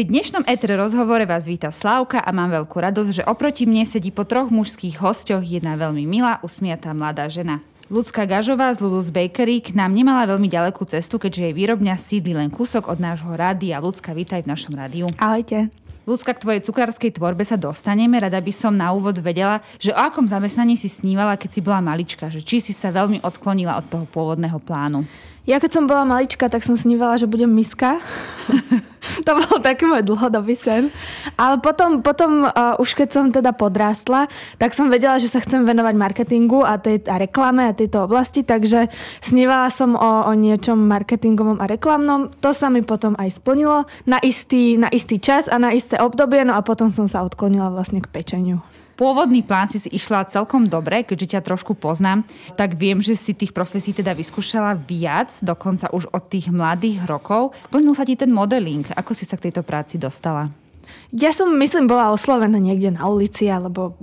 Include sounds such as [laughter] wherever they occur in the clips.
Pri dnešnom ETR rozhovore vás víta Slávka a mám veľkú radosť, že oproti mne sedí po troch mužských hosťoch jedna veľmi milá, usmiatá mladá žena. Ľudská Gažová z Lulus Bakery k nám nemala veľmi ďalekú cestu, keďže jej výrobňa sídli len kúsok od nášho rádia. Ľudská, vítaj v našom rádiu. Ahojte. Ľudská, k tvojej cukrárskej tvorbe sa dostaneme. Rada by som na úvod vedela, že o akom zamestnaní si snívala, keď si bola malička. Že či si sa veľmi odklonila od toho pôvodného plánu. Ja keď som bola malička, tak som snívala, že budem miska. [laughs] to bol taký môj dlhodobý sen. Ale potom, potom uh, už keď som teda podrástla, tak som vedela, že sa chcem venovať marketingu a, tej, a reklame a tejto oblasti, takže snívala som o, o niečom marketingovom a reklamnom. To sa mi potom aj splnilo na istý, na istý čas a na isté obdobie, no a potom som sa odklonila vlastne k pečeniu pôvodný plán si išla celkom dobre, keďže ťa trošku poznám, tak viem, že si tých profesí teda vyskúšala viac, dokonca už od tých mladých rokov. Splnil sa ti ten modeling. Ako si sa k tejto práci dostala? Ja som, myslím, bola oslovená niekde na ulici, alebo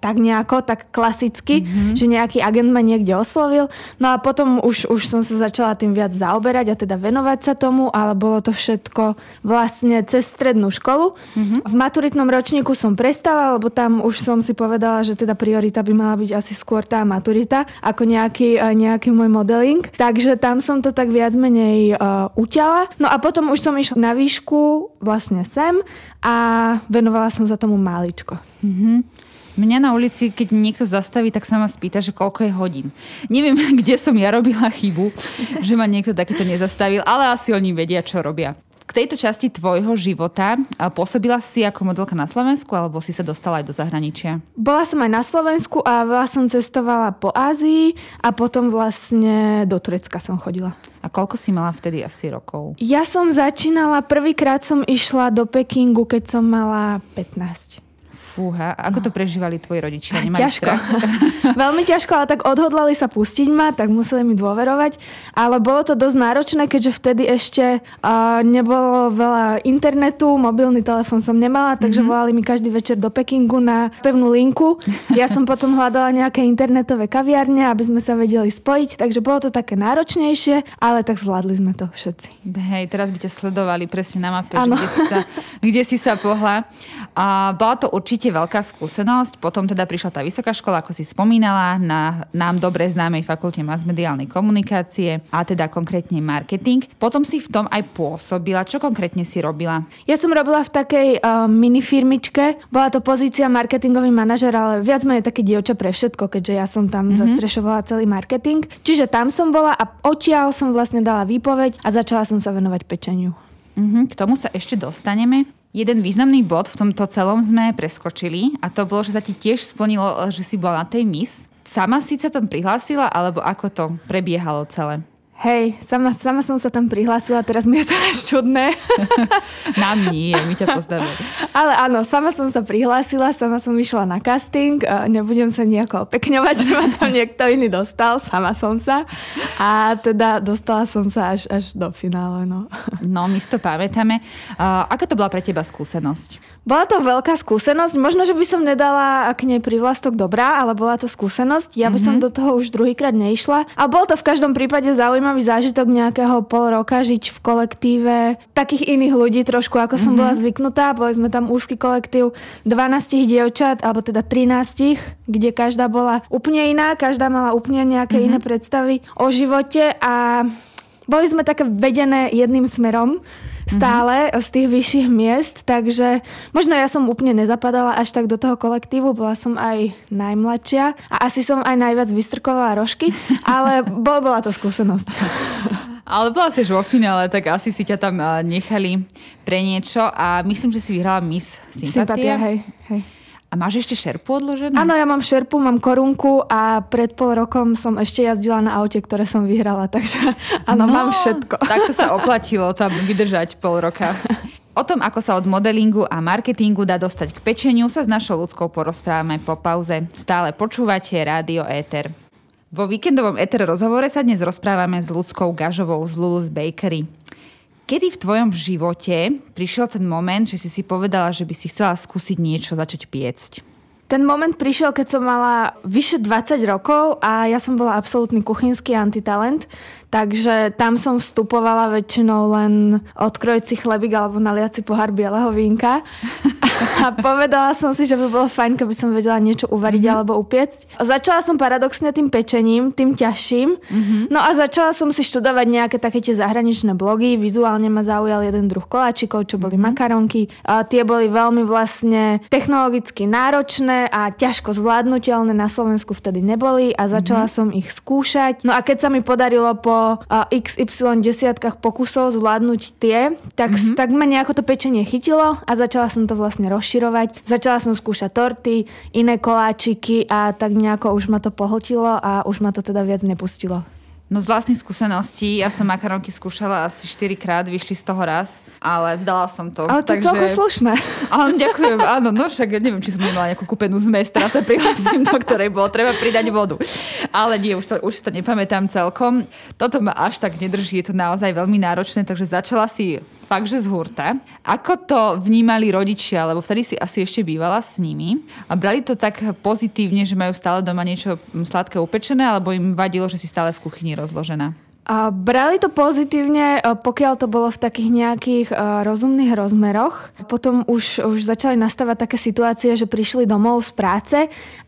tak nejako, tak klasicky, mm-hmm. že nejaký agent ma niekde oslovil. No a potom už, už som sa začala tým viac zaoberať a teda venovať sa tomu, ale bolo to všetko vlastne cez strednú školu. Mm-hmm. V maturitnom ročníku som prestala, lebo tam už som si povedala, že teda priorita by mala byť asi skôr tá maturita, ako nejaký, e, nejaký môj modeling. Takže tam som to tak viac menej uh, uťala. No a potom už som išla na výšku vlastne sem a venovala som za tomu maličko. Mm-hmm. Mňa na ulici, keď niekto zastaví, tak sa ma spýta, že koľko je hodín. Neviem, [laughs] kde som ja robila chybu, že ma niekto takýto nezastavil, ale asi oni vedia, čo robia. K tejto časti tvojho života pôsobila si ako modelka na Slovensku alebo si sa dostala aj do zahraničia? Bola som aj na Slovensku a veľa som cestovala po Ázii a potom vlastne do Turecka som chodila. A koľko si mala vtedy asi rokov? Ja som začínala, prvýkrát som išla do Pekingu, keď som mala 15. Fúha, ako to prežívali tvoji rodičia? Nemali ťažko. [laughs] Veľmi ťažko, ale tak odhodlali sa pustiť ma, tak museli mi dôverovať. Ale bolo to dosť náročné, keďže vtedy ešte uh, nebolo veľa internetu, mobilný telefón som nemala, takže mm-hmm. volali mi každý večer do Pekingu na pevnú linku. Ja som potom hľadala nejaké internetové kaviarne, aby sme sa vedeli spojiť, takže bolo to také náročnejšie, ale tak zvládli sme to všetci. Hej, teraz by ťa sledovali presne na mape, že kde, si sa, kde si sa pohla. A bola to určite určite veľká skúsenosť. Potom teda prišla tá vysoká škola, ako si spomínala, na nám dobre známej fakulte masmediálnej komunikácie a teda konkrétne marketing. Potom si v tom aj pôsobila. Čo konkrétne si robila? Ja som robila v takej uh, mini firmičke. Bola to pozícia marketingový manažer, ale viac menej také dievča pre všetko, keďže ja som tam mm-hmm. zastrešovala celý marketing. Čiže tam som bola a odtiaľ som vlastne dala výpoveď a začala som sa venovať pečeniu. Mm-hmm, k tomu sa ešte dostaneme. Jeden významný bod v tomto celom sme preskočili a to bolo, že sa ti tiež splnilo, že si bola na tej mis. Sama si sa tam prihlásila, alebo ako to prebiehalo celé? Hej, sama, sama som sa tam prihlásila, teraz mi je to až čudné. [laughs] Nám nie, my ťa poznáme. [laughs] Ale áno, sama som sa prihlásila, sama som išla na casting, nebudem sa nejako opekňovať, [laughs] že ma tam niekto iný dostal, sama som sa. A teda dostala som sa až, až do finále. No. no, my si to pamätáme. Uh, aká to bola pre teba skúsenosť? Bola to veľká skúsenosť. Možno, že by som nedala k nej privlastok dobrá, ale bola to skúsenosť. Ja by mm-hmm. som mhm. do toho už druhýkrát neišla. A bol to v každom prípade zaujímavý zážitok nejakého pol roka žiť v kolektíve takých iných ľudí trošku, ako som mm-hmm. bola zvyknutá. Boli sme tam úzky kolektív 12 dievčat, alebo teda 13, kde každá bola úplne iná, každá mala úplne nejaké mm-hmm. iné predstavy o živote a boli sme také vedené jedným smerom stále mm-hmm. z tých vyšších miest, takže možno ja som úplne nezapadala až tak do toho kolektívu, bola som aj najmladšia a asi som aj najviac vystrkovala rožky, [laughs] ale bol, bola to skúsenosť. Ale bola si vo finále, tak asi si ťa tam nechali pre niečo a myslím, že si vyhrala Miss Sympatia. Sympatia, hej, hej. A máš ešte šerpu odloženú? Áno, ja mám šerpu, mám korunku a pred pol rokom som ešte jazdila na aute, ktoré som vyhrala, [laughs] takže áno, no, mám všetko. Tak to sa oplatilo tam vydržať pol roka. O tom, ako sa od modelingu a marketingu dá dostať k pečeniu, sa s našou ľudskou porozprávame po pauze. Stále počúvate Rádio Éter. Vo víkendovom Éter rozhovore sa dnes rozprávame s ľudskou Gažovou z Lulus Bakery. Kedy v tvojom živote prišiel ten moment, že si si povedala, že by si chcela skúsiť niečo začať piecť? Ten moment prišiel, keď som mala vyše 20 rokov a ja som bola absolútny kuchynský antitalent. Takže tam som vstupovala väčšinou len odkrojiť si chlebík alebo naliať si pohár bieleho vínka. [laughs] A povedala som si, že by bolo fajn, keby som vedela niečo uvariť mm-hmm. alebo upiecť. Začala som paradoxne tým pečením, tým ťažším. Mm-hmm. No a začala som si študovať nejaké také tie zahraničné blogy. Vizuálne ma zaujal jeden druh koláčikov, čo boli mm-hmm. makaronky. A tie boli veľmi vlastne technologicky náročné a ťažko zvládnutelné. Na Slovensku vtedy neboli a začala mm-hmm. som ich skúšať. No a keď sa mi podarilo po XY desiatkách pokusov zvládnuť tie, tak, mm-hmm. tak ma nejako to pečenie chytilo a začala som to vlastne rozširovať. Začala som skúšať torty, iné koláčiky a tak nejako už ma to pohltilo a už ma to teda viac nepustilo. No z vlastných skúseností, ja som makaronky skúšala asi 4 krát, vyšli z toho raz, ale vzdala som to. Ale to takže... je celkom slušné. [laughs] Áno, ďakujem, áno, no však ja neviem, či som nemala nejakú kúpenú zmes, teraz sa prihlásim, do ktorej bolo treba pridať vodu. Ale nie, už to, už to nepamätám celkom. Toto ma až tak nedrží, je to naozaj veľmi náročné, takže začala si fakt, že z hurta. Ako to vnímali rodičia, lebo vtedy si asi ešte bývala s nimi a brali to tak pozitívne, že majú stále doma niečo sladké upečené, alebo im vadilo, že si stále v kuchyni rozložená? A brali to pozitívne, pokiaľ to bolo v takých nejakých uh, rozumných rozmeroch. Potom už, už začali nastávať také situácie, že prišli domov z práce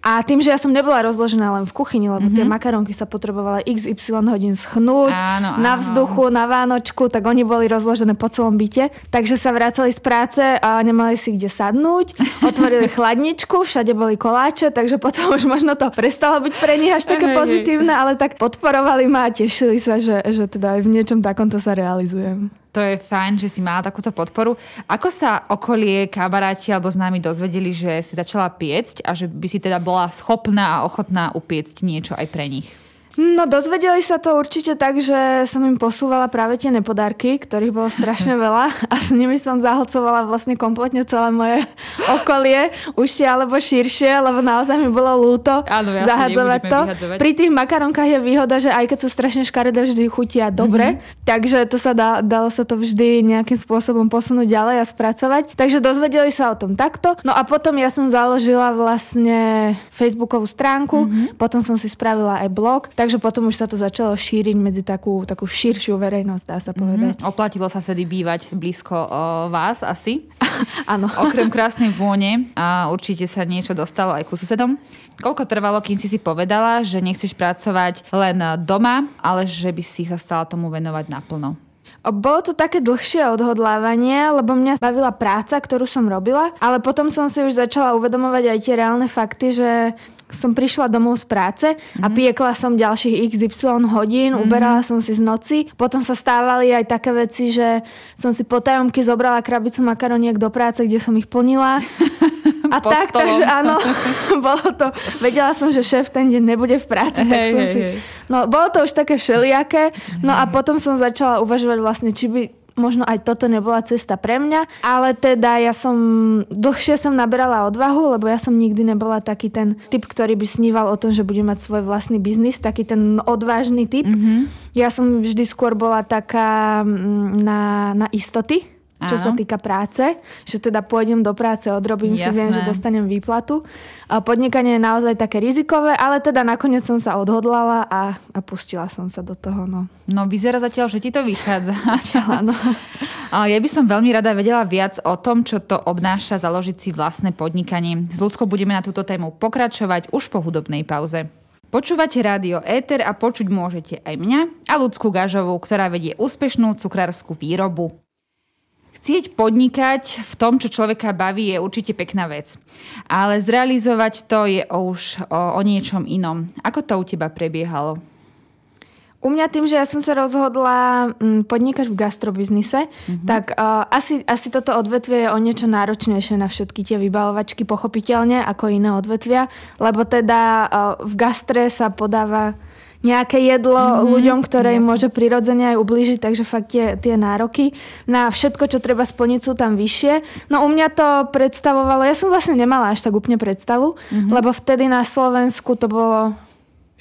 a tým, že ja som nebola rozložená len v kuchyni, lebo mm-hmm. tie mhm. makaronky sa potrebovali XY hodín schnúť áno, áno. na vzduchu, na Vánočku, tak oni boli rozložené po celom byte. Takže sa vracali z práce a nemali si kde sadnúť. Otvorili [laughs] chladničku, všade boli koláče, takže potom už možno to prestalo byť pre nich až také pozitívne, ale tak podporovali ma a tešili sa, že že, teda aj v niečom takomto sa realizujem. To je fajn, že si mala takúto podporu. Ako sa okolie, kamaráti alebo známi dozvedeli, že si začala piecť a že by si teda bola schopná a ochotná upiecť niečo aj pre nich? No dozvedeli sa to určite tak, že som im posúvala práve tie nepodárky, ktorých bolo strašne [laughs] veľa a s nimi som zahlcovala vlastne kompletne celé moje [laughs] okolie, užšie alebo širšie, lebo naozaj mi bolo lúto Áno, zahadzovať to. Vyhadzovať. Pri tých makaronkách je výhoda, že aj keď sú strašne škaredé, vždy chutia dobre, mm-hmm. takže to sa dá, dalo sa to vždy nejakým spôsobom posunúť ďalej a spracovať. Takže dozvedeli sa o tom takto. No a potom ja som založila vlastne Facebookovú stránku, mm-hmm. potom som si spravila aj blog, takže potom už sa to začalo šíriť medzi takú, takú širšiu verejnosť, dá sa mhm. povedať. Mm-hmm. Oplatilo sa vtedy bývať blízko o, vás asi? [laughs] Áno. [laughs] Okrem krásnej vône a určite sa niečo dostalo aj ku susedom. Koľko trvalo, kým si si povedala, že nechceš pracovať len doma, ale že by si sa stala tomu venovať naplno? Bolo to také dlhšie odhodlávanie, lebo mňa bavila práca, ktorú som robila, ale potom som si už začala uvedomovať aj tie reálne fakty, že som prišla domov z práce a mhm. piekla som ďalších XY hodín, mm-hmm. uberala som si z noci. Potom sa stávali aj také veci, že som si po tajomky zobrala krabicu makaroniek do práce, kde som ich plnila. [laughs] A tak, stolom. takže áno, [laughs] bolo to, vedela som, že šéf ten deň nebude v práci, hey, tak som hey, si, hey. no bolo to už také všelijaké, no a potom som začala uvažovať vlastne, či by možno aj toto nebola cesta pre mňa, ale teda ja som, dlhšie som naberala odvahu, lebo ja som nikdy nebola taký ten typ, ktorý by sníval o tom, že bude mať svoj vlastný biznis, taký ten odvážny typ. Mm-hmm. Ja som vždy skôr bola taká mm, na, na istoty, čo Áno. sa týka práce, že teda pôjdem do práce, odrobím Jasné. si, viem, že dostanem výplatu. A podnikanie je naozaj také rizikové, ale teda nakoniec som sa odhodlala a, a pustila som sa do toho. No, no vyzerá zatiaľ, že ti to vychádza. Áno. [laughs] Ja by som veľmi rada vedela viac o tom, čo to obnáša založiť si vlastné podnikanie. S ľudskou budeme na túto tému pokračovať už po hudobnej pauze. Počúvate rádio Éter a počuť môžete aj mňa a ľudskú gažovú, ktorá vedie úspešnú cukrárskú výrobu. Chcieť podnikať v tom, čo človeka baví, je určite pekná vec. Ale zrealizovať to je už o, o niečom inom. Ako to u teba prebiehalo? U mňa tým, že ja som sa rozhodla mm, podnikať v gastrobiznise, mm-hmm. tak uh, asi, asi toto odvetvie je o niečo náročnejšie na všetky tie vybavovačky, pochopiteľne, ako iné odvetvia, lebo teda uh, v gastre sa podáva nejaké jedlo mm-hmm, ľuďom, ktoré im môže prirodzene aj ublížiť, takže fakt tie, tie nároky na všetko, čo treba splniť, sú tam vyššie. No u mňa to predstavovalo, ja som vlastne nemala až tak úplne predstavu, mm-hmm. lebo vtedy na Slovensku to bolo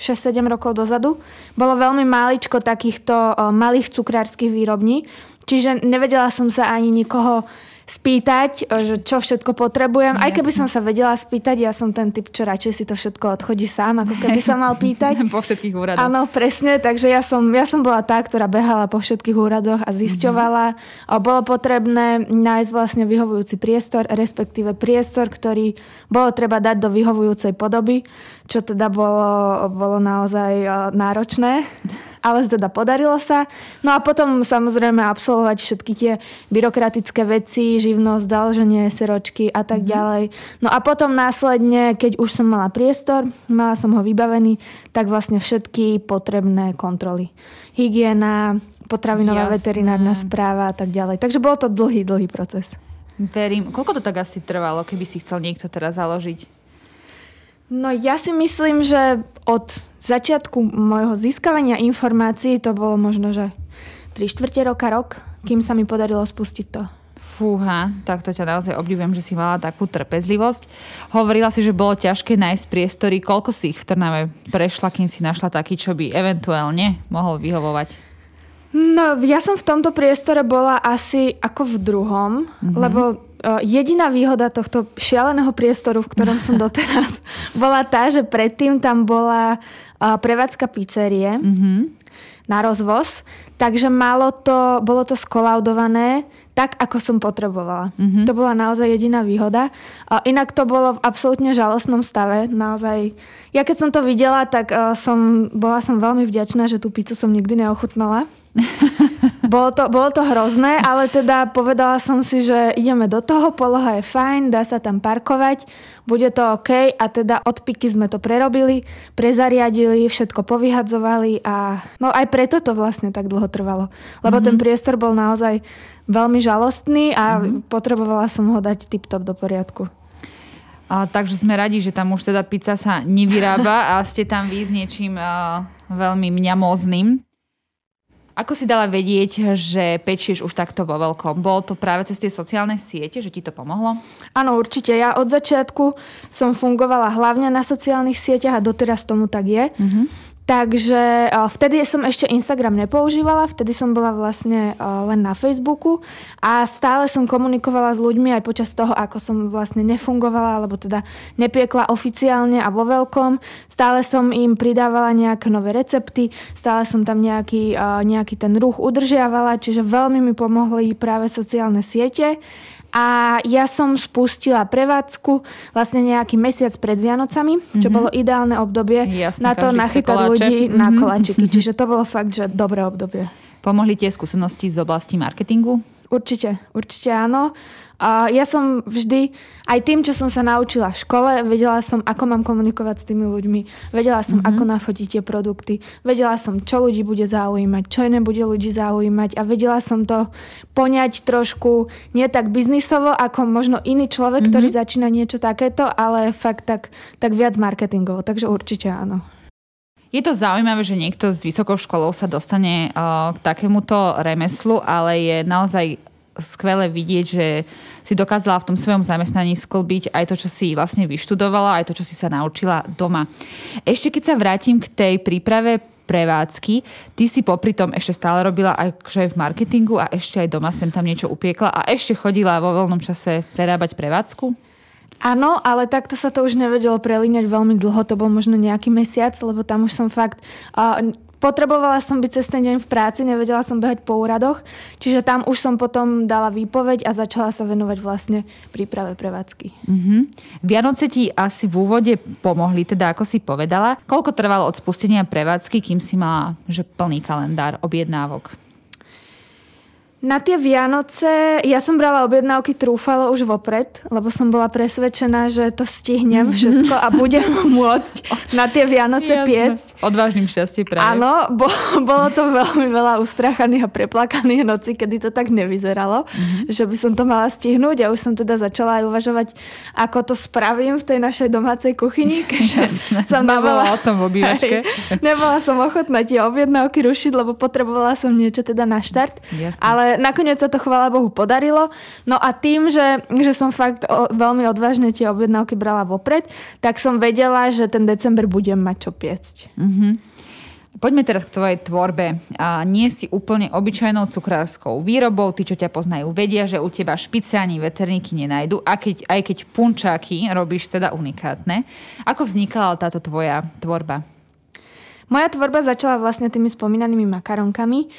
6-7 rokov dozadu. Bolo veľmi máličko takýchto o, malých cukrárskych výrobní, čiže nevedela som sa ani nikoho spýtať, že čo všetko potrebujem. Aj keby som sa vedela spýtať, ja som ten typ, čo radšej si to všetko odchodí sám, ako keby sa mal pýtať. [laughs] po všetkých úradoch. Áno, presne, takže ja som, ja som bola tá, ktorá behala po všetkých úradoch a zisťovala. Mm-hmm. Bolo potrebné nájsť vlastne vyhovujúci priestor, respektíve priestor, ktorý bolo treba dať do vyhovujúcej podoby, čo teda bolo, bolo naozaj náročné [laughs] ale teda podarilo sa. No a potom samozrejme absolvovať všetky tie byrokratické veci, živnosť, založenie seročky a tak mm-hmm. ďalej. No a potom následne, keď už som mala priestor, mala som ho vybavený, tak vlastne všetky potrebné kontroly. Hygiena, potravinová Jasné. veterinárna správa a tak ďalej. Takže bol to dlhý, dlhý proces. Verím. Koľko to tak asi trvalo, keby si chcel niekto teraz založiť? No ja si myslím, že od začiatku môjho získavania informácií to bolo možno, že 3 štvrte roka, rok, kým sa mi podarilo spustiť to. Fúha, tak to ťa naozaj obdivujem, že si mala takú trpezlivosť. Hovorila si, že bolo ťažké nájsť priestory. Koľko si ich v Trnave prešla, kým si našla taký, čo by eventuálne mohol vyhovovať? No, ja som v tomto priestore bola asi ako v druhom, mm-hmm. lebo jediná výhoda tohto šialeného priestoru, v ktorom som [laughs] doteraz, bola tá, že predtým tam bola prevádzka pizzerie mm-hmm. na rozvoz, takže malo to, bolo to skolaudované tak, ako som potrebovala. Mm-hmm. To bola naozaj jediná výhoda. A inak to bolo v absolútne žalostnom stave. Naozaj. Ja keď som to videla, tak uh, som, bola som veľmi vďačná, že tú pizzu som nikdy neochutnala. Bolo, to, bolo to hrozné, ale teda povedala som si, že ideme do toho, poloha je fajn, dá sa tam parkovať, bude to OK a teda od piky sme to prerobili, prezariadili, všetko povyhadzovali a no aj preto to vlastne tak dlho trvalo. Lebo mm-hmm. ten priestor bol naozaj veľmi žalostný a mm-hmm. potrebovala som ho dať tip-top do poriadku. A, takže sme radi, že tam už teda pizza sa nevyrába a ste tam vy s niečím uh, veľmi mňamózným. Ako si dala vedieť, že pečieš už takto vo veľkom? Bolo to práve cez tie sociálne siete, že ti to pomohlo? Áno, určite. Ja od začiatku som fungovala hlavne na sociálnych sieťach a doteraz tomu tak je. Mm-hmm. Takže vtedy som ešte Instagram nepoužívala, vtedy som bola vlastne len na Facebooku a stále som komunikovala s ľuďmi aj počas toho, ako som vlastne nefungovala, alebo teda nepiekla oficiálne a vo veľkom. Stále som im pridávala nejaké nové recepty, stále som tam nejaký, nejaký ten ruch udržiavala, čiže veľmi mi pomohli práve sociálne siete. A ja som spustila prevádzku vlastne nejaký mesiac pred Vianocami, čo mm-hmm. bolo ideálne obdobie Jasne, na to nachytať ľudí mm-hmm. na mhm. koláčiky. Čiže to bolo fakt, že dobré obdobie. Pomohli tie skúsenosti z oblasti marketingu? Určite, určite áno. A ja som vždy, aj tým, čo som sa naučila v škole, vedela som, ako mám komunikovať s tými ľuďmi, vedela som, mm-hmm. ako nafotiť tie produkty, vedela som, čo ľudí bude zaujímať, čo iné bude ľudí zaujímať a vedela som to poňať trošku nie tak biznisovo, ako možno iný človek, mm-hmm. ktorý začína niečo takéto, ale fakt tak, tak viac marketingovo. Takže určite áno. Je to zaujímavé, že niekto s vysokou školou sa dostane uh, k takémuto remeslu, ale je naozaj skvelé vidieť, že si dokázala v tom svojom zamestnaní sklbiť aj to, čo si vlastne vyštudovala, aj to, čo si sa naučila doma. Ešte keď sa vrátim k tej príprave prevádzky. Ty si popri tom ešte stále robila aj v marketingu a ešte aj doma sem tam niečo upiekla a ešte chodila vo voľnom čase prerábať prevádzku? Áno, ale takto sa to už nevedelo prelíňať veľmi dlho, to bol možno nejaký mesiac, lebo tam už som fakt... Uh, potrebovala som byť cez ten deň v práci, nevedela som behať po úradoch, čiže tam už som potom dala výpoveď a začala sa venovať vlastne príprave prevádzky. Mm-hmm. Vianoce ti asi v úvode pomohli, teda ako si povedala. Koľko trvalo od spustenia prevádzky, kým si mala že plný kalendár objednávok? Na tie Vianoce ja som brala objednávky trúfalo už vopred, lebo som bola presvedčená, že to stihnem mhm. všetko a budem môcť na tie Vianoce Jasne. piecť. Odvážnym šťastie práve. Áno, bo, bolo to veľmi veľa ustrachaných a preplakaných noci, kedy to tak nevyzeralo, mm-hmm. že by som to mala stihnúť a už som teda začala aj uvažovať, ako to spravím v tej našej domácej kuchyni, [laughs] keďže som nebola, otcom v obývačke. nebola som ochotná tie objednávky rušiť, lebo potrebovala som niečo teda na štart. Jasne. Ale nakoniec sa to chvála Bohu podarilo. No a tým, že, že som fakt o, veľmi odvážne tie objednávky brala vopred, tak som vedela, že ten december budem mať čo piecť. Mm-hmm. Poďme teraz k tvojej tvorbe. A nie si úplne obyčajnou cukrárskou výrobou. Tí, čo ťa poznajú, vedia, že u teba špiciáni veterníky nenajdu, a keď, aj keď punčáky robíš teda unikátne. Ako vznikala táto tvoja tvorba? Moja tvorba začala vlastne tými spomínanými makaronkami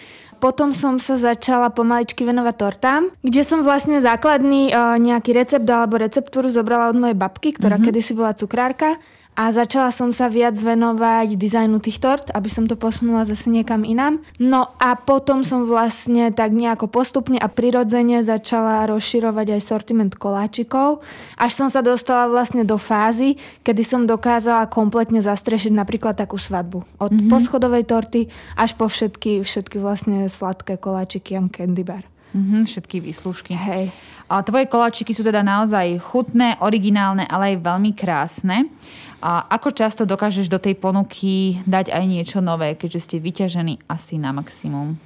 potom som sa začala pomaličky venovať tortám, kde som vlastne základný uh, nejaký recept alebo receptúru zobrala od mojej babky, ktorá mm-hmm. kedysi bola cukrárka a začala som sa viac venovať dizajnu tých tort, aby som to posunula zase niekam inám. No a potom som vlastne tak nejako postupne a prirodzene začala rozširovať aj sortiment koláčikov, až som sa dostala vlastne do fázy, kedy som dokázala kompletne zastrešiť napríklad takú svadbu. Od mm-hmm. poschodovej torty až po všetky, všetky vlastne sladké koláčiky a candy bar. Mm-hmm, všetky výslužky. Hej. A tvoje koláčiky sú teda naozaj chutné, originálne, ale aj veľmi krásne. A ako často dokážeš do tej ponuky dať aj niečo nové, keďže ste vyťažení asi na maximum?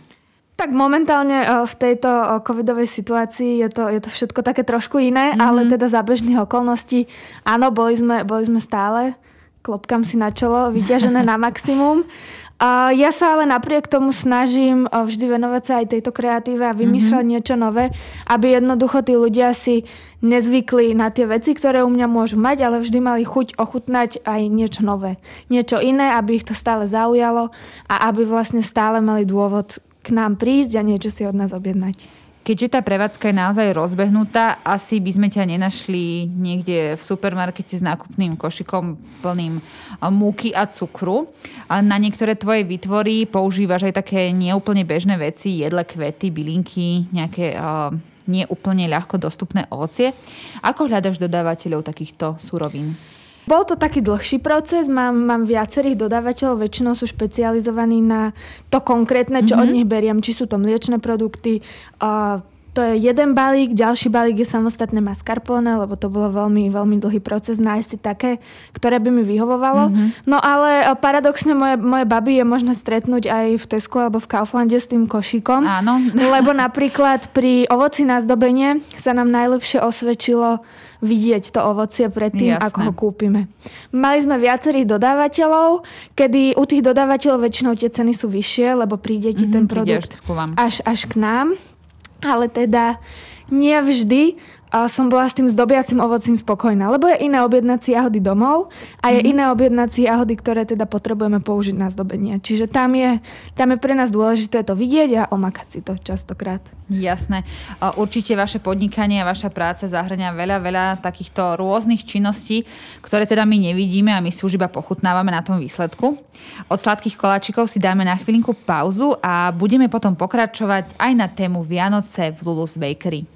Tak momentálne eh, v tejto eh, covidovej situácii je to, je to všetko také trošku iné, mm-hmm. ale teda za bežných okolností áno, boli sme, boli sme stále klopkám si na čelo, vyťažené na maximum. A ja sa ale napriek tomu snažím vždy venovať sa aj tejto kreatíve a vymýšľať mm-hmm. niečo nové, aby jednoducho tí ľudia si nezvykli na tie veci, ktoré u mňa môžu mať, ale vždy mali chuť ochutnať aj niečo nové. Niečo iné, aby ich to stále zaujalo a aby vlastne stále mali dôvod k nám prísť a niečo si od nás objednať. Keďže tá prevádzka je naozaj rozbehnutá, asi by sme ťa nenašli niekde v supermarkete s nákupným košikom plným múky a cukru. Na niektoré tvoje výtvory používaš aj také neúplne bežné veci, jedle, kvety, bylinky, nejaké neúplne ľahko dostupné ovocie. Ako hľadaš dodávateľov takýchto surovín? Bol to taký dlhší proces, mám, mám viacerých dodávateľov, väčšinou sú špecializovaní na to konkrétne, čo mm-hmm. od nich beriem, či sú to mliečne produkty, uh, to je jeden balík, ďalší balík je samostatné mascarpone, lebo to bolo veľmi, veľmi dlhý proces nájsť si také, ktoré by mi vyhovovalo. Mm-hmm. No ale paradoxne moje, moje baby je možné stretnúť aj v Tesku alebo v Kauflande s tým košíkom. Áno. Lebo napríklad pri ovoci na zdobenie sa nám najlepšie osvedčilo vidieť to ovocie predtým, Jasné. ako ho kúpime. Mali sme viacerých dodávateľov, kedy u tých dodávateľov väčšinou tie ceny sú vyššie, lebo príde ti mm-hmm, ten produkt až, až k nám ale teda nie vždy a som bola s tým zdobiacim ovocím spokojná, lebo je iné objednať si jahody domov a je mm. iné objednať si jahody, ktoré teda potrebujeme použiť na zdobenie. Čiže tam je, tam je pre nás dôležité to vidieť a omakať si to častokrát. Jasné. Určite vaše podnikanie a vaša práca zahrania veľa, veľa takýchto rôznych činností, ktoré teda my nevidíme a my si už iba pochutnávame na tom výsledku. Od sladkých koláčikov si dáme na chvíľinku pauzu a budeme potom pokračovať aj na tému Vianoce v Lulus Bakery.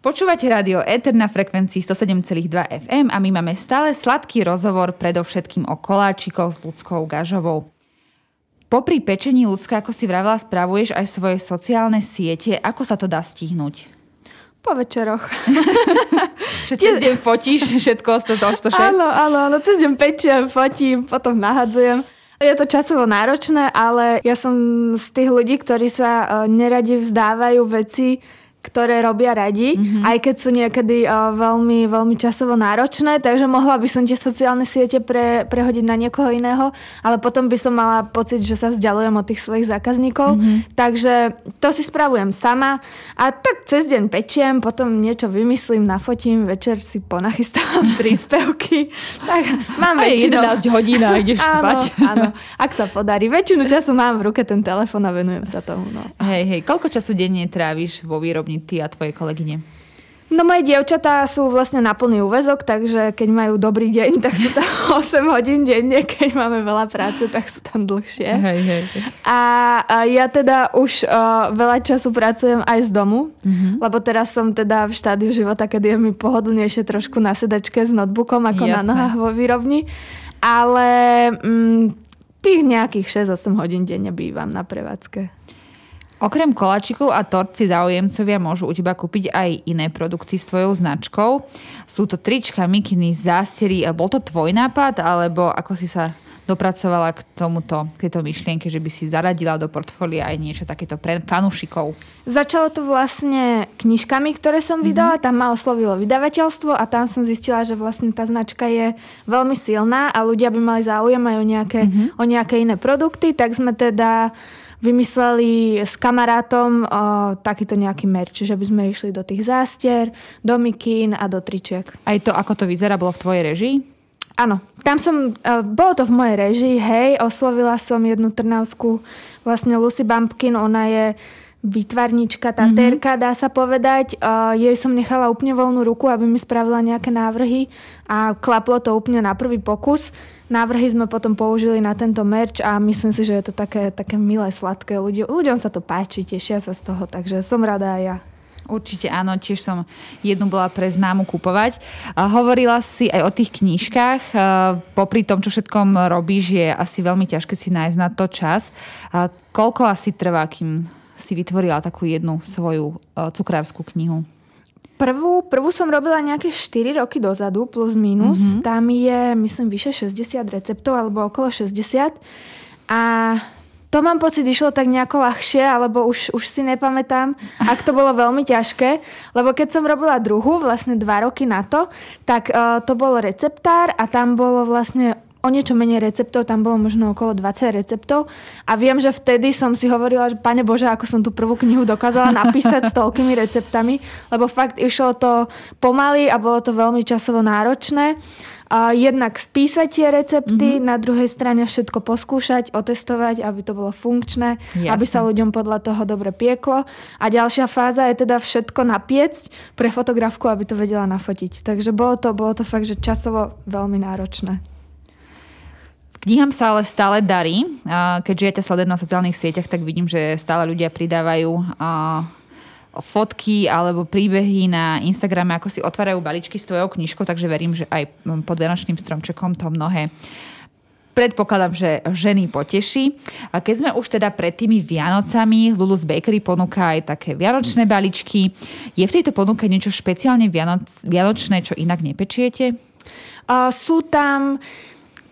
Počúvate rádio Ether na frekvencii 107,2 FM a my máme stále sladký rozhovor predovšetkým o koláčikoch s ľudskou gažovou. Popri pečení ľudská, ako si vravela, spravuješ aj svoje sociálne siete. Ako sa to dá stihnúť? Po večeroch. [laughs] Že cez deň fotíš všetko 106? Áno, áno, áno, cez deň pečiem, fotím, potom nahadzujem. Je to časovo náročné, ale ja som z tých ľudí, ktorí sa uh, neradi vzdávajú veci, ktoré robia radi, mm-hmm. aj keď sú niekedy uh, veľmi, veľmi časovo náročné, takže mohla by som tie sociálne siete pre, prehodiť na niekoho iného, ale potom by som mala pocit, že sa vzdialujem od tých svojich zákazníkov, mm-hmm. takže to si spravujem sama a tak cez deň pečiem, potom niečo vymyslím, nafotím, večer si ponachystávam [laughs] príspevky, tak mám väčšinou... 11 hodín a ideš áno, spať. Áno, ak sa podarí. Väčšinu času mám v ruke ten telefon a venujem sa tomu. No. Hej, hej, koľko času denne tráviš vo výrobni schopní ty a tvoje kolegyne? No moje dievčatá sú vlastne na plný úvezok, takže keď majú dobrý deň, tak sú tam [laughs] 8 hodín denne, keď máme veľa práce, tak sú tam dlhšie. Hej, hej. A, a ja teda už uh, veľa času pracujem aj z domu, mm-hmm. lebo teraz som teda v štádiu života, kedy je mi pohodlnejšie trošku na sedačke s notebookom ako Jasné. na nohách vo výrobni. Ale mm, tých nejakých 6-8 hodín denne bývam na prevádzke. Okrem koláčikov a tort si záujemcovia môžu u teba kúpiť aj iné produkty s tvojou značkou. Sú to trička, mikiny, zástery. Bol to tvoj nápad, alebo ako si sa dopracovala k tomuto, k tejto myšlienke, že by si zaradila do portfólia aj niečo takéto pre fanúšikov? Začalo to vlastne knižkami, ktoré som vydala, mm-hmm. tam ma oslovilo vydavateľstvo a tam som zistila, že vlastne tá značka je veľmi silná a ľudia by mali záujem aj o nejaké, mm-hmm. o nejaké iné produkty, tak sme teda vymysleli s kamarátom o, takýto nejaký merch, čiže by sme išli do tých zástier, do mikín a do tričiek. Aj to, ako to vyzerá, bolo v tvojej režii? Áno, tam som, uh, bolo to v mojej režii, hej, oslovila som jednu trnavskú, vlastne Lucy Bumpkin, ona je výtvarnička, tatérka, mm-hmm. dá sa povedať. Uh, jej som nechala úplne voľnú ruku, aby mi spravila nejaké návrhy a klaplo to úplne na prvý pokus. Návrhy sme potom použili na tento merch a myslím si, že je to také, také milé, sladké. Ľudí, ľuďom sa to páči, tešia sa z toho, takže som rada aj ja. Určite áno, tiež som jednu bola pre známu kupovať. A hovorila si aj o tých knížkach. Popri tom, čo všetkom robíš, je asi veľmi ťažké si nájsť na to čas. A koľko asi trvá, kým si vytvorila takú jednu svoju cukrárskú knihu? Prvú, prvú som robila nejaké 4 roky dozadu, plus minus. Mm-hmm. Tam je, myslím, vyše 60 receptov, alebo okolo 60. A to mám pocit, išlo tak nejako ľahšie, alebo už, už si nepamätám, ak to bolo veľmi ťažké. Lebo keď som robila druhú, vlastne dva roky na to, tak uh, to bol receptár a tam bolo vlastne o niečo menej receptov, tam bolo možno okolo 20 receptov a viem, že vtedy som si hovorila, že pane Bože, ako som tú prvú knihu dokázala napísať s toľkými receptami, lebo fakt išlo to pomaly a bolo to veľmi časovo náročné a jednak spísať tie recepty, mm-hmm. na druhej strane všetko poskúšať, otestovať, aby to bolo funkčné, Jasne. aby sa ľuďom podľa toho dobre pieklo. A ďalšia fáza je teda všetko napiecť pre fotografku, aby to vedela nafotiť. Takže bolo to, bolo to fakt, že časovo veľmi náročné. Knihám sa ale stále darí. Ja ťa sledujem na sociálnych sieťach, tak vidím, že stále ľudia pridávajú fotky alebo príbehy na Instagrame, ako si otvárajú baličky s tvojou knižkou, takže verím, že aj pod Vianočným stromčekom to mnohé predpokladám, že ženy poteší. A keď sme už teda pred tými Vianocami, Lulus Bakery ponúka aj také vianočné baličky. Je v tejto ponuke niečo špeciálne vianočné, čo inak nepečiete? Uh, sú tam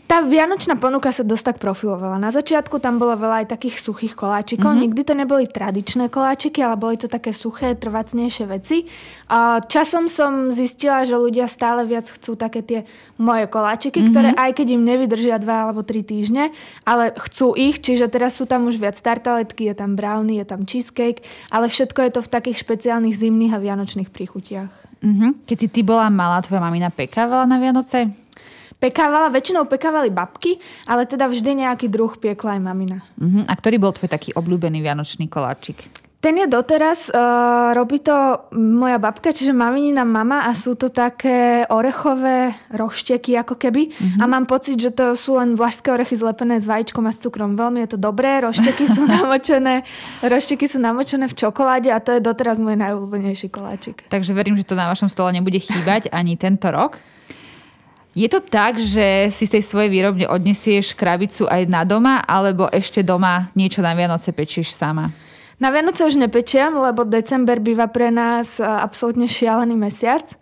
tá vianočná ponuka sa dosť tak profilovala. Na začiatku tam bolo veľa aj takých suchých koláčikov. Mm-hmm. Nikdy to neboli tradičné koláčiky, ale boli to také suché, trvacnejšie veci. A časom som zistila, že ľudia stále viac chcú také tie moje koláčiky, mm-hmm. ktoré aj keď im nevydržia dva alebo tri týždne, ale chcú ich, čiže teraz sú tam už viac tartaletky, je tam brownie, je tam cheesecake, ale všetko je to v takých špeciálnych zimných a vianočných príchutiach. Mm-hmm. Keď si ty bola malá, tvoja mamina pekávala na Vianoce? Pekávala, väčšinou pekávali babky, ale teda vždy nejaký druh piekla aj mamina. Uh-huh. A ktorý bol tvoj taký obľúbený vianočný koláčik? Ten je doteraz, uh, robí to moja babka, čiže maminina mama a sú to také orechové rošteky ako keby. Uh-huh. A mám pocit, že to sú len vlašské orechy zlepené s vajíčkom a s cukrom. Veľmi je to dobré, rošteky sú [laughs] namočené, rošteky sú namočené v čokoláde a to je doteraz môj najobľúbenejší koláčik. Takže verím, že to na vašom stole nebude chýbať ani tento rok. Je to tak, že si z tej svojej výrobne odnesieš krabicu aj na doma, alebo ešte doma niečo na Vianoce pečieš sama? Na Vianoce už nepečiem, lebo december býva pre nás e, absolútne šialený mesiac.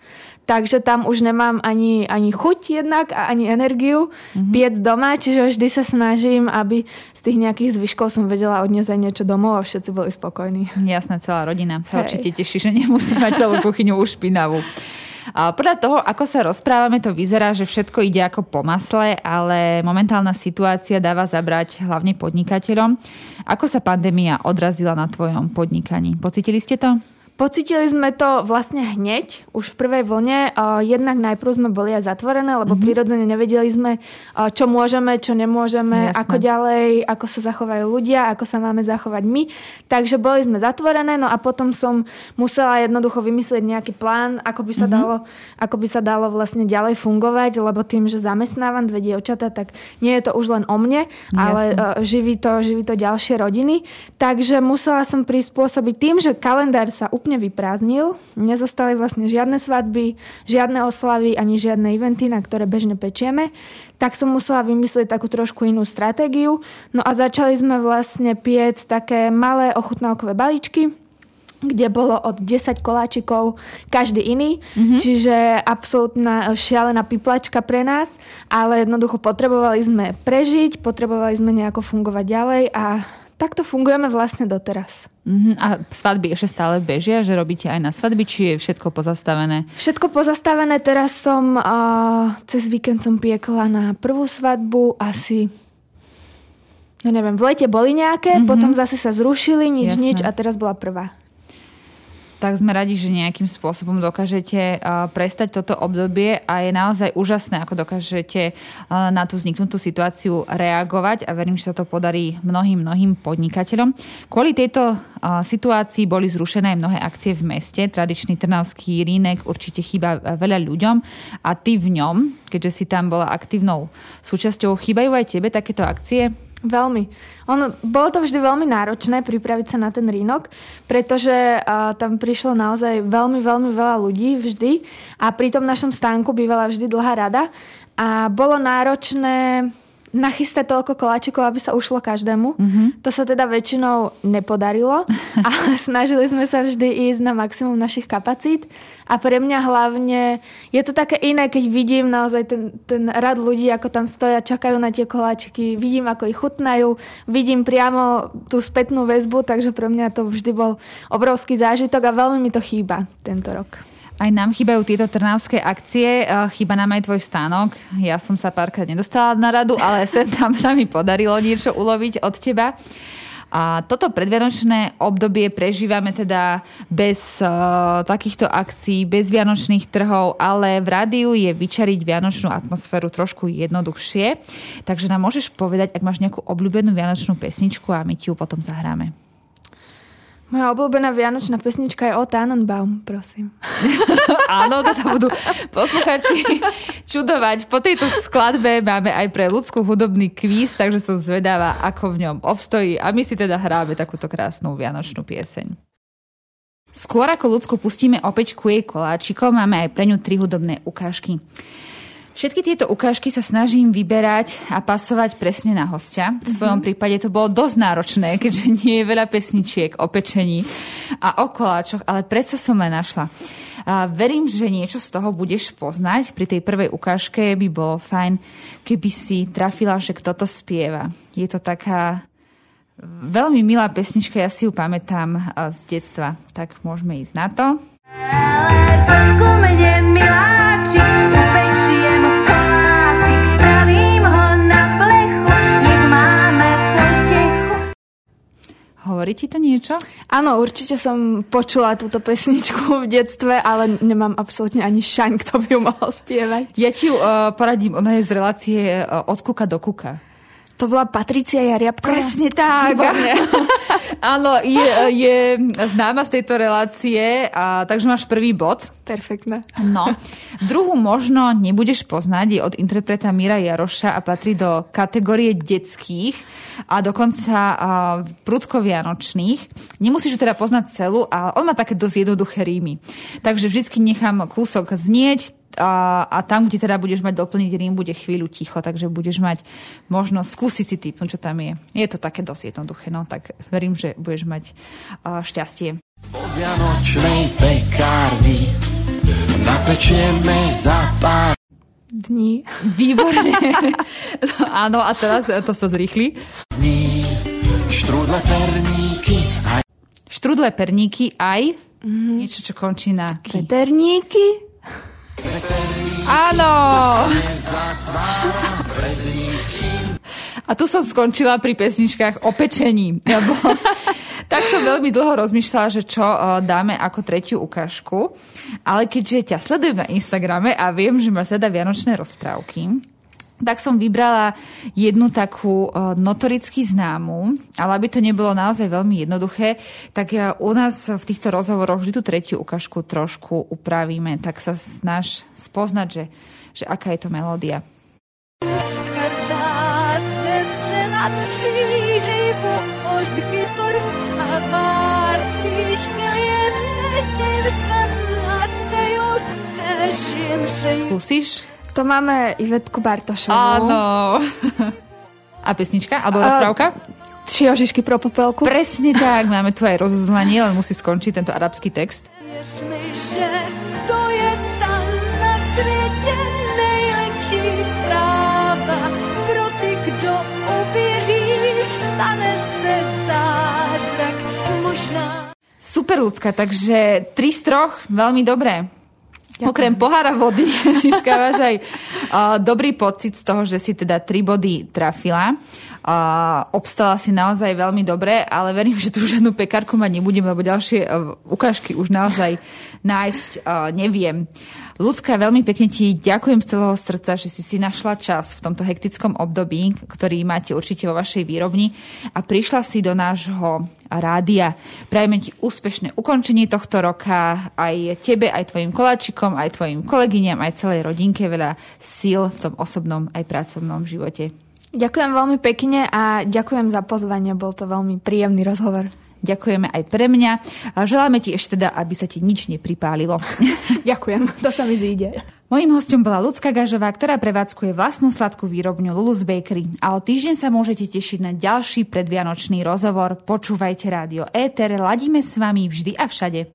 Takže tam už nemám ani, ani chuť jednak a ani energiu mm-hmm. piec doma, čiže vždy sa snažím, aby z tých nejakých zvyškov som vedela odniesť aj niečo domov a všetci boli spokojní. Jasné, celá rodina sa Hej. určite teší, že nemusí mať celú kuchyňu už špinavú. A podľa toho, ako sa rozprávame, to vyzerá, že všetko ide ako po masle, ale momentálna situácia dáva zabrať hlavne podnikateľom. Ako sa pandémia odrazila na tvojom podnikaní? Pocitili ste to? Pocitili sme to vlastne hneď, už v prvej vlne. Jednak najprv sme boli aj zatvorené, lebo mm-hmm. prirodzene nevedeli sme, čo môžeme, čo nemôžeme, Jasne. ako ďalej, ako sa zachovajú ľudia, ako sa máme zachovať my. Takže boli sme zatvorené, no a potom som musela jednoducho vymyslieť nejaký plán, ako by sa, mm-hmm. dalo, ako by sa dalo vlastne ďalej fungovať, lebo tým, že zamestnávam dve dievčatá, tak nie je to už len o mne, Jasne. ale živí to, živí to ďalšie rodiny. Takže musela som prispôsobiť tým, že kalendár sa úplne úplne vyprázdnil. Nezostali vlastne žiadne svadby, žiadne oslavy ani žiadne eventy, na ktoré bežne pečieme. Tak som musela vymyslieť takú trošku inú stratégiu. No a začali sme vlastne piec také malé ochutnávkové balíčky, kde bolo od 10 koláčikov každý iný, mm-hmm. čiže absolútna šialená piplačka pre nás, ale jednoducho potrebovali sme prežiť, potrebovali sme nejako fungovať ďalej a takto fungujeme vlastne doteraz. Mm-hmm. A svadby ešte stále bežia, že robíte aj na svadby, či je všetko pozastavené? Všetko pozastavené, teraz som uh, cez víkend som piekla na prvú svadbu asi no neviem, v lete boli nejaké, mm-hmm. potom zase sa zrušili, nič, Jasné. nič a teraz bola prvá tak sme radi, že nejakým spôsobom dokážete uh, prestať toto obdobie a je naozaj úžasné, ako dokážete uh, na tú vzniknutú situáciu reagovať a verím, že sa to podarí mnohým, mnohým podnikateľom. Kvôli tejto uh, situácii boli zrušené aj mnohé akcie v meste. Tradičný Trnavský rínek určite chýba veľa ľuďom a ty v ňom, keďže si tam bola aktívnou súčasťou, chýbajú aj tebe takéto akcie? Veľmi. Ono, bolo to vždy veľmi náročné pripraviť sa na ten rínok, pretože uh, tam prišlo naozaj veľmi, veľmi veľa ľudí vždy a pri tom našom stánku bývala vždy dlhá rada a bolo náročné nachystať toľko koláčikov, aby sa ušlo každému. Mm-hmm. To sa teda väčšinou nepodarilo, [laughs] ale snažili sme sa vždy ísť na maximum našich kapacít a pre mňa hlavne je to také iné, keď vidím naozaj ten, ten rad ľudí, ako tam stoja, čakajú na tie koláčiky, vidím, ako ich chutnajú, vidím priamo tú spätnú väzbu, takže pre mňa to vždy bol obrovský zážitok a veľmi mi to chýba tento rok. Aj nám chýbajú tieto trnavské akcie, eh, chýba nám aj tvoj stánok. Ja som sa párkrát nedostala na radu, ale [laughs] sem tam sa mi podarilo niečo uloviť od teba. A toto predvianočné obdobie prežívame teda bez uh, takýchto akcií, bez vianočných trhov, ale v rádiu je vyčariť vianočnú atmosféru trošku jednoduchšie. Takže nám môžeš povedať, ak máš nejakú obľúbenú vianočnú pesničku a my ti ju potom zahráme. Moja obľúbená vianočná pesnička je o Tannenbaum, prosím. [laughs] Áno, to sa budú posluchači čudovať. Po tejto skladbe máme aj pre ľudskú hudobný kvíz, takže som zvedavá, ako v ňom obstojí. A my si teda hráme takúto krásnu vianočnú pieseň. Skôr ako ľudsku pustíme opäť ku jej koláčikom, máme aj pre ňu tri hudobné ukážky. Všetky tieto ukážky sa snažím vyberať a pasovať presne na hostia. V svojom mm-hmm. prípade to bolo dosť náročné, keďže [laughs] nie je veľa pesničiek o pečení a o koláčoch, ale predsa som len našla. A verím, že niečo z toho budeš poznať. Pri tej prvej ukážke by bolo fajn, keby si trafila, že kto to spieva. Je to taká veľmi milá pesnička, ja si ju pamätám z detstva. Tak môžeme ísť na to. Ale miláčik, Hovorí ti to niečo? Áno, určite som počula túto pesničku v detstve, ale nemám absolútne ani šaň, kto by ju mohol spievať. Ja ti ju uh, poradím, ona je z relácie uh, od kuka do kuka. To bola Patricia Jariabková? Presne tak. [laughs] Áno, je, je známa z tejto relácie, a, takže máš prvý bod. Perfektné. No. Druhú možno nebudeš poznať, je od interpreta Mira Jaroša a patrí do kategórie detských a dokonca a, prudko vianočných. Nemusíš ju teda poznať celú, ale on má také dosť jednoduché rímy. Takže vždy nechám kúsok znieť, a, a tam, kde teda budeš mať doplniť rím, bude chvíľu ticho, takže budeš mať možnosť skúsiť si typnúť, čo tam je. Je to také dosť jednoduché, no tak verím, že budeš mať a, šťastie. Po vianočnej pekárni napečieme za pár dní. Výborne. [laughs] no, áno, a teraz to sa zrýchli. Dní, štrudle perníky aj... Štrudle perníky aj mm-hmm. niečo, čo končí na... Veterníky? Áno! A tu som skončila pri pesničkách o pečení. Lebo [laughs] tak som veľmi dlho rozmýšľala, že čo uh, dáme ako tretiu ukážku. Ale keďže ťa sledujem na Instagrame a viem, že máš teda vianočné rozprávky, tak som vybrala jednu takú notoricky známu, ale aby to nebolo naozaj veľmi jednoduché, tak u nás v týchto rozhovoroch vždy tú tretiu ukážku trošku upravíme, tak sa snaž spoznať, že, že aká je to melódia. Skúsiš? To máme Ivetku Bartošovú. Áno. A pesnička? Alebo rozprávka? Tři ožišky pro popelku. Presne tak, máme tu aj rozozlanie, len musí skončiť tento arabský text. mi, že to je ta na světě nejlepší zpráva. Pro ty, kdo uvěří, stane se zázrak. Možná Super ľudská, takže tri z troch, veľmi dobré. Ďakujem. Okrem pohára vody [laughs] získavaš aj uh, dobrý pocit z toho, že si teda tri body trafila. Uh, obstala si naozaj veľmi dobre, ale verím, že tu žiadnu pekárku mať nebudem, lebo ďalšie uh, ukážky už naozaj nájsť uh, neviem. Ľudská, veľmi pekne ti ďakujem z celého srdca, že si si našla čas v tomto hektickom období, ktorý máte určite vo vašej výrobni a prišla si do nášho rádia. Prajeme ti úspešné ukončenie tohto roka, aj tebe, aj tvojim koláčikom, aj tvojim kolegyňam, aj celej rodinke veľa síl v tom osobnom aj pracovnom živote. Ďakujem veľmi pekne a ďakujem za pozvanie, bol to veľmi príjemný rozhovor. Ďakujeme aj pre mňa. A želáme ti ešte teda, aby sa ti nič nepripálilo. [laughs] Ďakujem, to sa mi zíde. Mojím hostom bola Lucka Gažová, ktorá prevádzkuje vlastnú sladkú výrobňu Lulus Bakery. A o týždeň sa môžete tešiť na ďalší predvianočný rozhovor. Počúvajte rádio Éter, ladíme s vami vždy a všade.